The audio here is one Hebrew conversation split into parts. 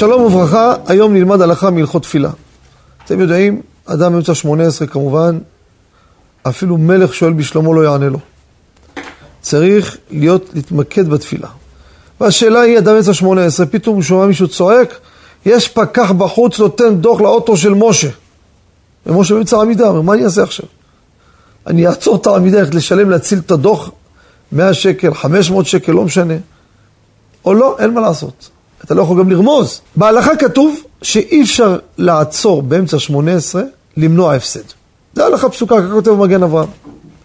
שלום וברכה, היום נלמד הלכה מהלכות תפילה. אתם יודעים, אדם באמצע שמונה עשרה כמובן, אפילו מלך שואל בשלומו לא יענה לו. צריך להיות, להתמקד בתפילה. והשאלה היא, אדם באמצע שמונה עשרה, פתאום הוא שומע מישהו צועק, יש פקח בחוץ נותן דוח לאוטו של משה. ומשה באמצע עמידה, אומר, מה אני אעשה עכשיו? אני אעצור את העמידה, איך לשלם, להציל את הדוח, 100 שקל, 500 שקל, לא משנה. או לא, אין מה לעשות. אתה לא יכול גם לרמוז. בהלכה כתוב שאי אפשר לעצור באמצע שמונה עשרה, למנוע הפסד. זה הלכה פסוקה, ככה כותב במגן אברהם.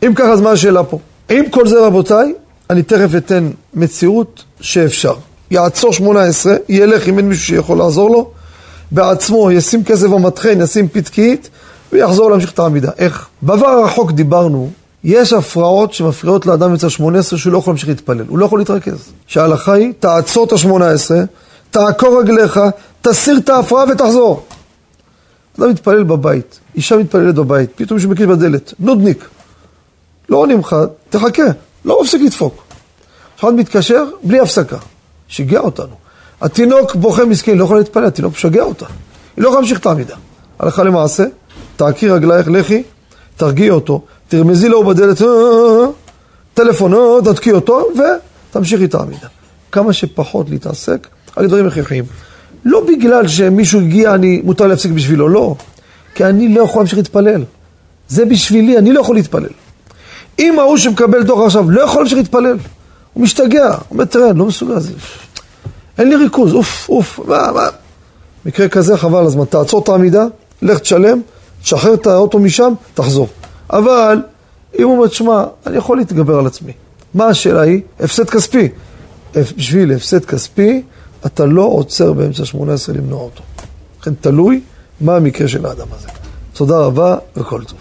אם ככה, אז מה השאלה פה? עם כל זה, רבותיי, אני תכף אתן מציאות שאפשר. יעצור שמונה עשרה, ילך אם אין מישהו שיכול לעזור לו, בעצמו ישים כסף במטחן, ישים פתקית, ויחזור להמשיך את העמידה. איך? בעבר הרחוק דיברנו, יש הפרעות שמפריעות לאדם אצל שמונה עשרה שהוא לא יכול להמשיך להתפלל, הוא לא יכול להתרכז. שההלכה היא, תעצור את השמונה עשרה, תעקור רגליך, תסיר את ההפרעה ותחזור. אדם מתפלל בבית, אישה מתפללת בבית, פתאום מישהו מקיש בדלת, נודניק. לא עונים לך, תחכה, לא מפסיק לדפוק. אחד מתקשר בלי הפסקה, שיגע אותנו. התינוק בוכה מסכן, לא יכול להתפלל, התינוק משגע אותה. היא לא יכולה להמשיך את העמידה. הלכה למעשה, תעקי רגלייך, לכי, תרגיעי אותו, תרמזי לו בדלת, אה, אה, אה, טלפון, תתקי אותו, ותמשיכי את העמידה. כמה שפחות להתעסק על דברים הכרחיים. לא בגלל שמישהו הגיע, אני, מותר להפסיק בשבילו, לא. כי אני לא יכול להמשיך להתפלל. זה בשבילי, אני לא יכול להתפלל. אם ההוא שמקבל דוח עכשיו לא יכול להמשיך להתפלל, הוא משתגע, הוא אומר, תראה, אני לא מסוגל, זה... אין לי ריכוז, אוף, אוף, מה, מה. מקרה כזה חבל הזמן, תעצור את העמידה, לך תשלם, תשחרר את האוטו משם, תחזור. אבל אם הוא אומר, תשמע, אני יכול להתגבר על עצמי. מה השאלה היא? הפסד כספי. בשביל הפסד כספי, אתה לא עוצר באמצע שמונה עשרה למנוע אותו. לכן תלוי מה המקרה של האדם הזה. תודה רבה וכל טוב.